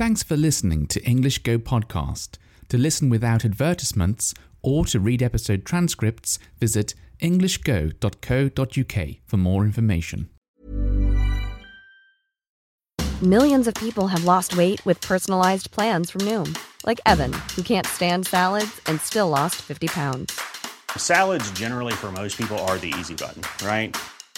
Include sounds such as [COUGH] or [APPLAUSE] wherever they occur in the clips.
Thanks for listening to English Go Podcast. To listen without advertisements or to read episode transcripts, visit englishgo.co.uk for more information. Millions of people have lost weight with personalized plans from Noom, like Evan, who can't stand salads and still lost 50 pounds. Salads, generally, for most people, are the easy button, right?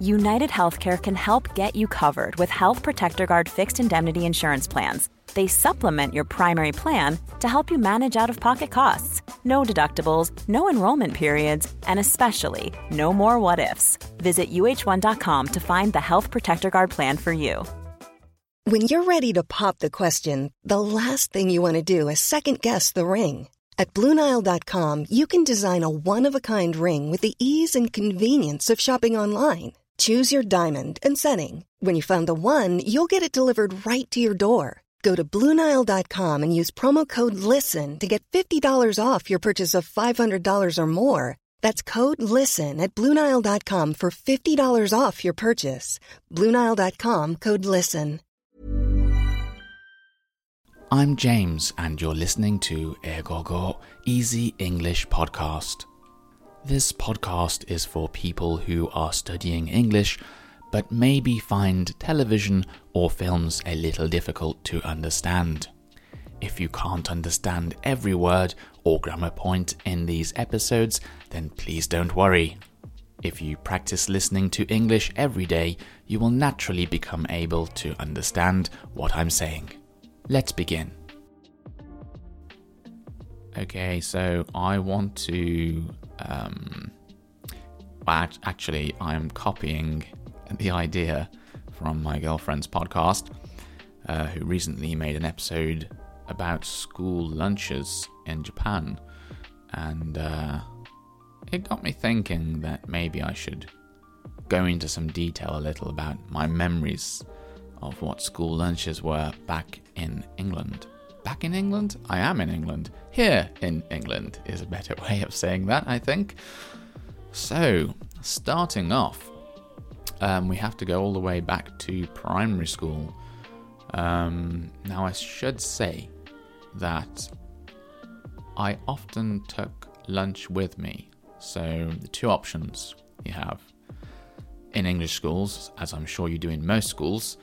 United Healthcare can help get you covered with Health Protector Guard fixed indemnity insurance plans. They supplement your primary plan to help you manage out of pocket costs. No deductibles, no enrollment periods, and especially no more what ifs. Visit uh1.com to find the Health Protector Guard plan for you. When you're ready to pop the question, the last thing you want to do is second guess the ring. At Bluenile.com, you can design a one of a kind ring with the ease and convenience of shopping online. Choose your diamond and setting. When you find the one, you'll get it delivered right to your door. Go to Bluenile.com and use promo code LISTEN to get $50 off your purchase of $500 or more. That's code LISTEN at Bluenile.com for $50 off your purchase. Bluenile.com code LISTEN. I'm James, and you're listening to EigoGo Easy English Podcast. This podcast is for people who are studying English but maybe find television or films a little difficult to understand. If you can't understand every word or grammar point in these episodes, then please don't worry. If you practice listening to English every day, you will naturally become able to understand what I'm saying. Let's begin. Okay, so I want to. Um, actually, I'm copying the idea from my girlfriend's podcast, uh, who recently made an episode about school lunches in Japan. And uh, it got me thinking that maybe I should go into some detail a little about my memories of what school lunches were back in England. Back in England? I am in England. Here in England is a better [LAUGHS] way of saying that, I think. So, starting off, um, we have to go all the way back to primary school. Um, now, I should say that I often took lunch with me. So, the two options you have in English schools, as I'm sure you do in most schools,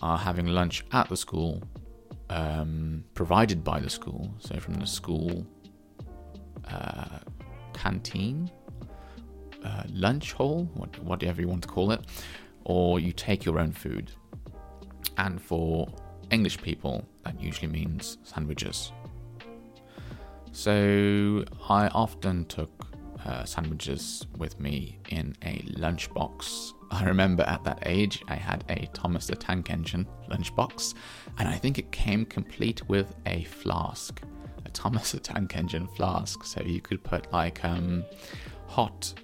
are having lunch at the school, um, provided by the school, so from the school uh, canteen, uh, lunch hall, what, whatever you want to call it, or you take your own food. And for English people, that usually means sandwiches. So I often took uh, sandwiches with me in a lunchbox. I remember at that age I had a Thomas the Tank Engine lunchbox, and I think it came complete with a flask, a Thomas the Tank Engine flask. So you could put like um, hot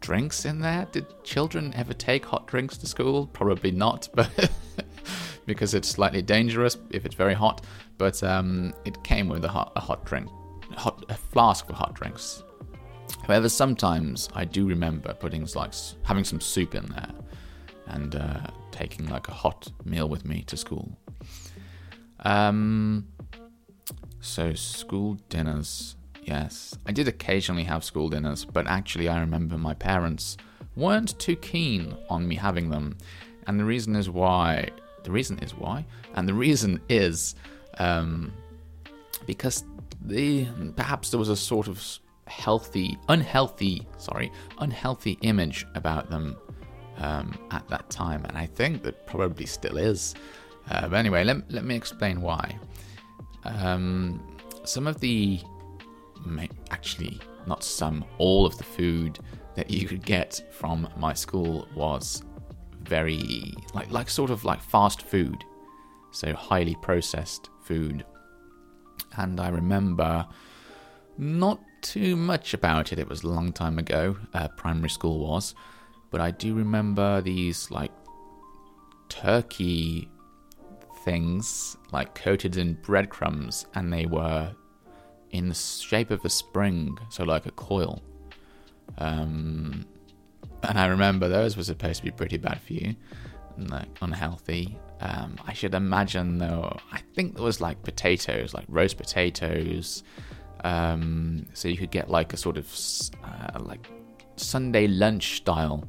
drinks in there. Did children ever take hot drinks to school? Probably not, [LAUGHS] but because it's slightly dangerous if it's very hot. But um, it came with a hot, a hot drink, hot, a flask for hot drinks. However, sometimes I do remember putting like having some soup in there and uh, taking like a hot meal with me to school. Um, so school dinners, yes, I did occasionally have school dinners, but actually I remember my parents weren't too keen on me having them, and the reason is why. The reason is why, and the reason is um, because the perhaps there was a sort of healthy, unhealthy, sorry, unhealthy image about them um, at that time, and I think that probably still is. Uh, but anyway, let, let me explain why. Um, some of the, actually, not some, all of the food that you could get from my school was very like like sort of like fast food. so highly processed food. And I remember not too much about it. It was a long time ago, uh, primary school was, but I do remember these like turkey things, like coated in breadcrumbs, and they were in the shape of a spring, so like a coil. Um, and I remember those were supposed to be pretty bad for you, and like unhealthy. Um, I should imagine though. I think there was like potatoes, like roast potatoes. Um, so you could get like a sort of uh, like Sunday lunch style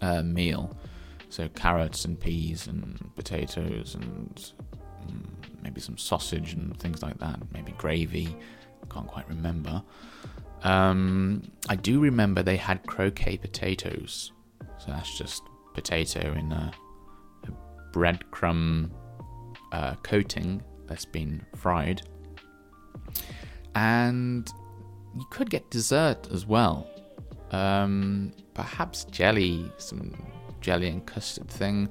uh, meal. So carrots and peas and potatoes and mm, maybe some sausage and things like that. Maybe gravy. Can't quite remember. Um, I do remember they had croquet potatoes. So that's just potato in a, a breadcrumb uh, coating that's been fried. And you could get dessert as well. Um, perhaps jelly, some jelly and custard thing.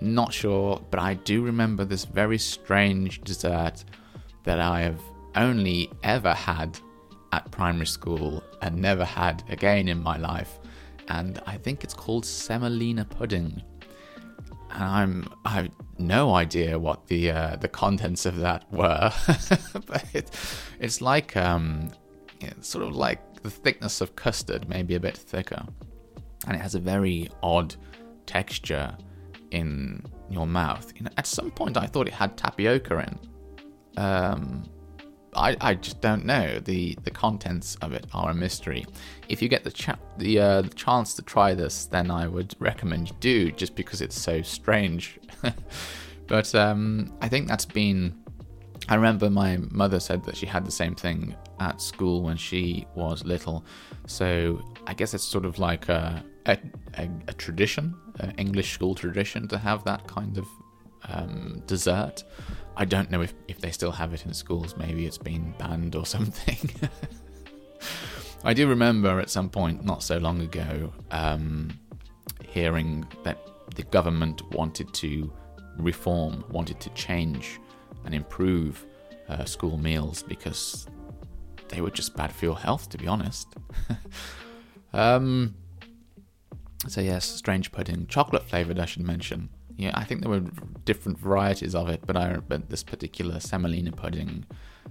Not sure, but I do remember this very strange dessert that I have only ever had at primary school and never had again in my life. And I think it's called semolina pudding. And I'm I have no idea what the uh, the contents of that were, [LAUGHS] but it, it's like um, it's sort of like the thickness of custard, maybe a bit thicker, and it has a very odd texture in your mouth. You know, at some point, I thought it had tapioca in. Um, I, I just don't know. The the contents of it are a mystery. If you get the cha- the, uh, the chance to try this, then I would recommend you do, just because it's so strange. [LAUGHS] but um, I think that's been. I remember my mother said that she had the same thing at school when she was little. So I guess it's sort of like a a, a, a tradition, an English school tradition, to have that kind of um, dessert. I don't know if, if they still have it in schools. Maybe it's been banned or [LAUGHS] something. I do remember at some point, not so long ago, um, hearing that the government wanted to reform, wanted to change and improve uh, school meals because they were just bad for your health, to be honest. [LAUGHS] um, so, yes, strange pudding. Chocolate flavoured, I should mention yeah, I think there were different varieties of it, but I but this particular semolina pudding,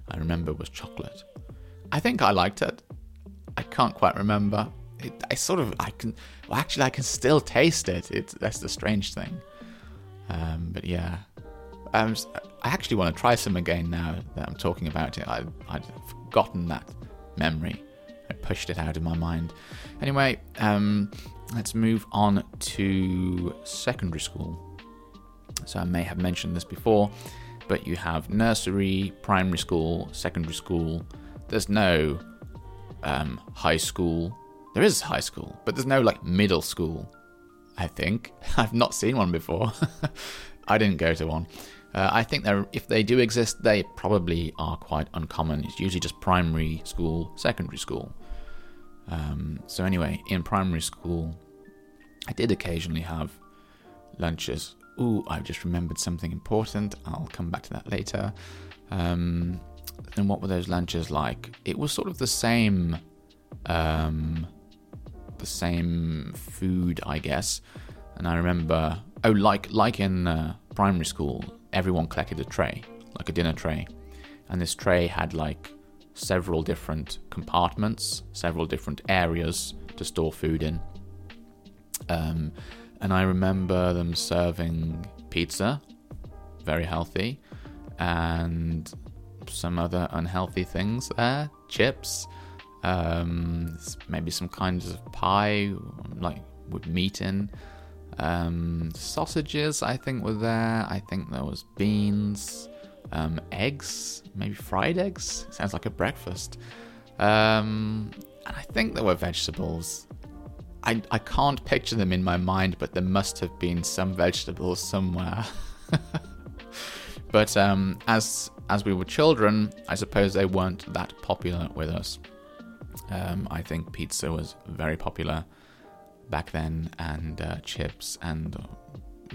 I remember was chocolate. I think I liked it. I can't quite remember. It, I sort of I can well actually I can still taste it. It's that's the strange thing. Um, but yeah, um, I actually want to try some again now that I'm talking about it. I I'd forgotten that memory. I pushed it out of my mind. Anyway, um, let's move on to secondary school. So I may have mentioned this before, but you have nursery, primary school, secondary school. There's no um, high school. There is high school, but there's no like middle school. I think [LAUGHS] I've not seen one before. [LAUGHS] I didn't go to one. Uh, I think they if they do exist, they probably are quite uncommon. It's usually just primary school, secondary school. Um, so anyway, in primary school, I did occasionally have lunches ooh, I've just remembered something important. I'll come back to that later. Um, and what were those lunches like? It was sort of the same, um, the same food, I guess. And I remember, oh, like like in uh, primary school, everyone collected a tray, like a dinner tray, and this tray had like several different compartments, several different areas to store food in. Um, and I remember them serving pizza, very healthy, and some other unhealthy things there, chips, um, maybe some kinds of pie, like with meat in. Um, sausages, I think, were there. I think there was beans, um, eggs, maybe fried eggs. Sounds like a breakfast. Um, and I think there were vegetables. I, I can't picture them in my mind, but there must have been some vegetables somewhere. [LAUGHS] but um, as as we were children, I suppose they weren't that popular with us. Um, I think pizza was very popular back then, and uh, chips, and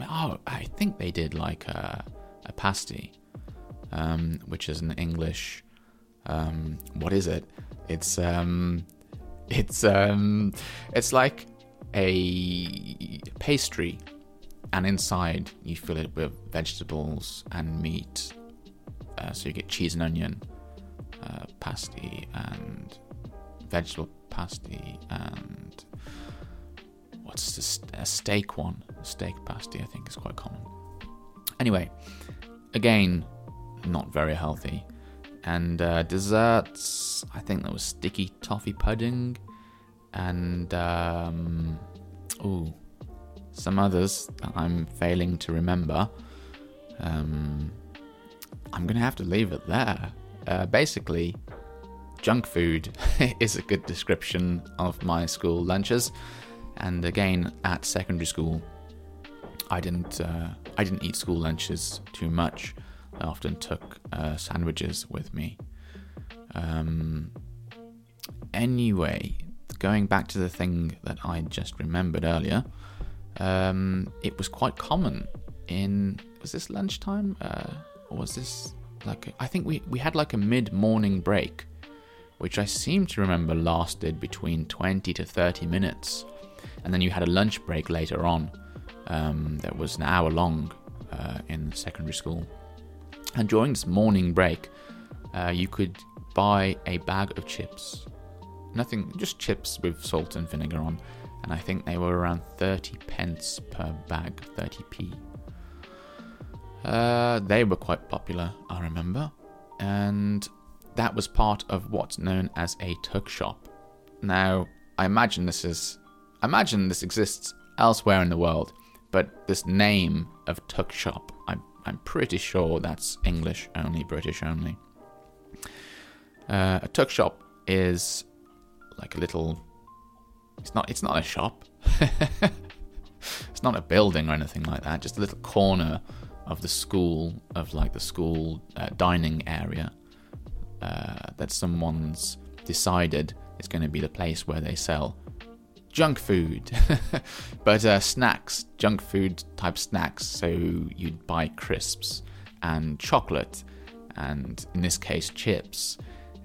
oh, I think they did like uh, a pasty, um, which is an English. Um, what is it? It's um, it's um, it's like a pastry, and inside you fill it with vegetables and meat. Uh, so you get cheese and onion uh, pasty and vegetable pasty and what's this? A steak one. A steak pasty, I think, is quite common. Anyway, again, not very healthy. And uh, desserts, I think there was sticky toffee pudding and um, ooh, some others that I'm failing to remember. Um, I'm gonna have to leave it there. Uh, basically, junk food [LAUGHS] is a good description of my school lunches. And again, at secondary school, I didn't uh, I didn't eat school lunches too much. I often took uh, sandwiches with me. Um, anyway, going back to the thing that I just remembered earlier, um, it was quite common in was this lunchtime uh, or was this like I think we we had like a mid morning break, which I seem to remember lasted between twenty to thirty minutes, and then you had a lunch break later on um, that was an hour long uh, in secondary school. And during this morning break, uh, you could buy a bag of chips. Nothing, just chips with salt and vinegar on. And I think they were around 30 pence per bag, 30p. Uh, they were quite popular, I remember. And that was part of what's known as a tuck shop. Now, I imagine this is. I imagine this exists elsewhere in the world, but this name of tuck shop, I'm, I'm pretty sure that's English only, British only. Uh, a tuck shop is like a little. It's not. It's not a shop. [LAUGHS] it's not a building or anything like that. Just a little corner of the school, of like the school uh, dining area, uh, that someone's decided is going to be the place where they sell junk food, [LAUGHS] but uh, snacks, junk food type snacks. So you'd buy crisps and chocolate, and in this case, chips.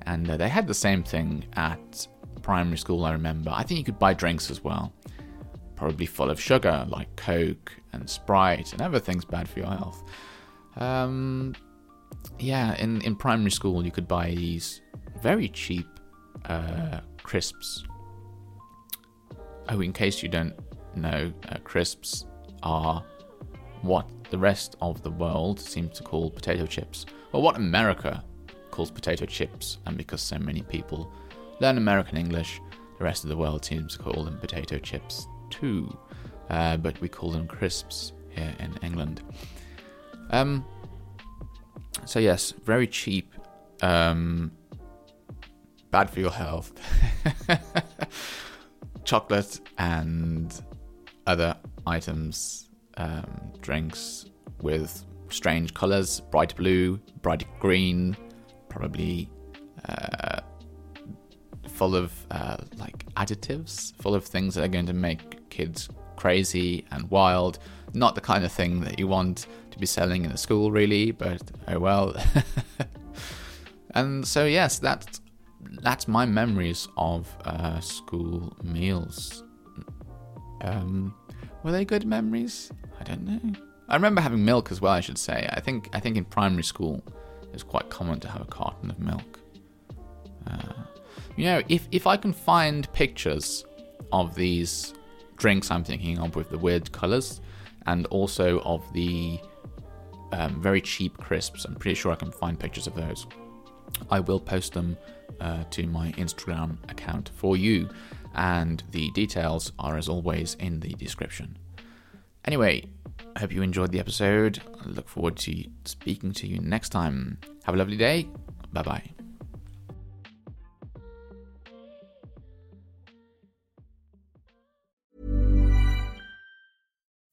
And uh, they had the same thing at primary school, I remember. I think you could buy drinks as well, probably full of sugar, like Coke and Sprite, and everything's bad for your health. Um, yeah, in, in primary school, you could buy these very cheap uh, crisps Oh, in case you don't know, uh, crisps are what the rest of the world seems to call potato chips, or what America calls potato chips, and because so many people learn American English, the rest of the world seems to call them potato chips too. Uh, but we call them crisps here in England. Um, so yes, very cheap, um, bad for your health. [LAUGHS] chocolate and other items, um, drinks with strange colors bright blue, bright green, probably uh, full of uh, like additives, full of things that are going to make kids crazy and wild. Not the kind of thing that you want to be selling in a school, really, but oh well. [LAUGHS] and so, yes, that's that's my memories of uh, school meals. Um, were they good memories? I don't know. I remember having milk as well. I should say. I think I think in primary school it was quite common to have a carton of milk. Uh, you know, if if I can find pictures of these drinks I'm thinking of with the weird colours, and also of the um, very cheap crisps, I'm pretty sure I can find pictures of those. I will post them uh, to my Instagram account for you, and the details are, as always, in the description. Anyway, I hope you enjoyed the episode. I look forward to speaking to you next time. Have a lovely day. Bye bye.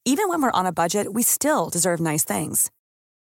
Even when we're on a budget, we still deserve nice things.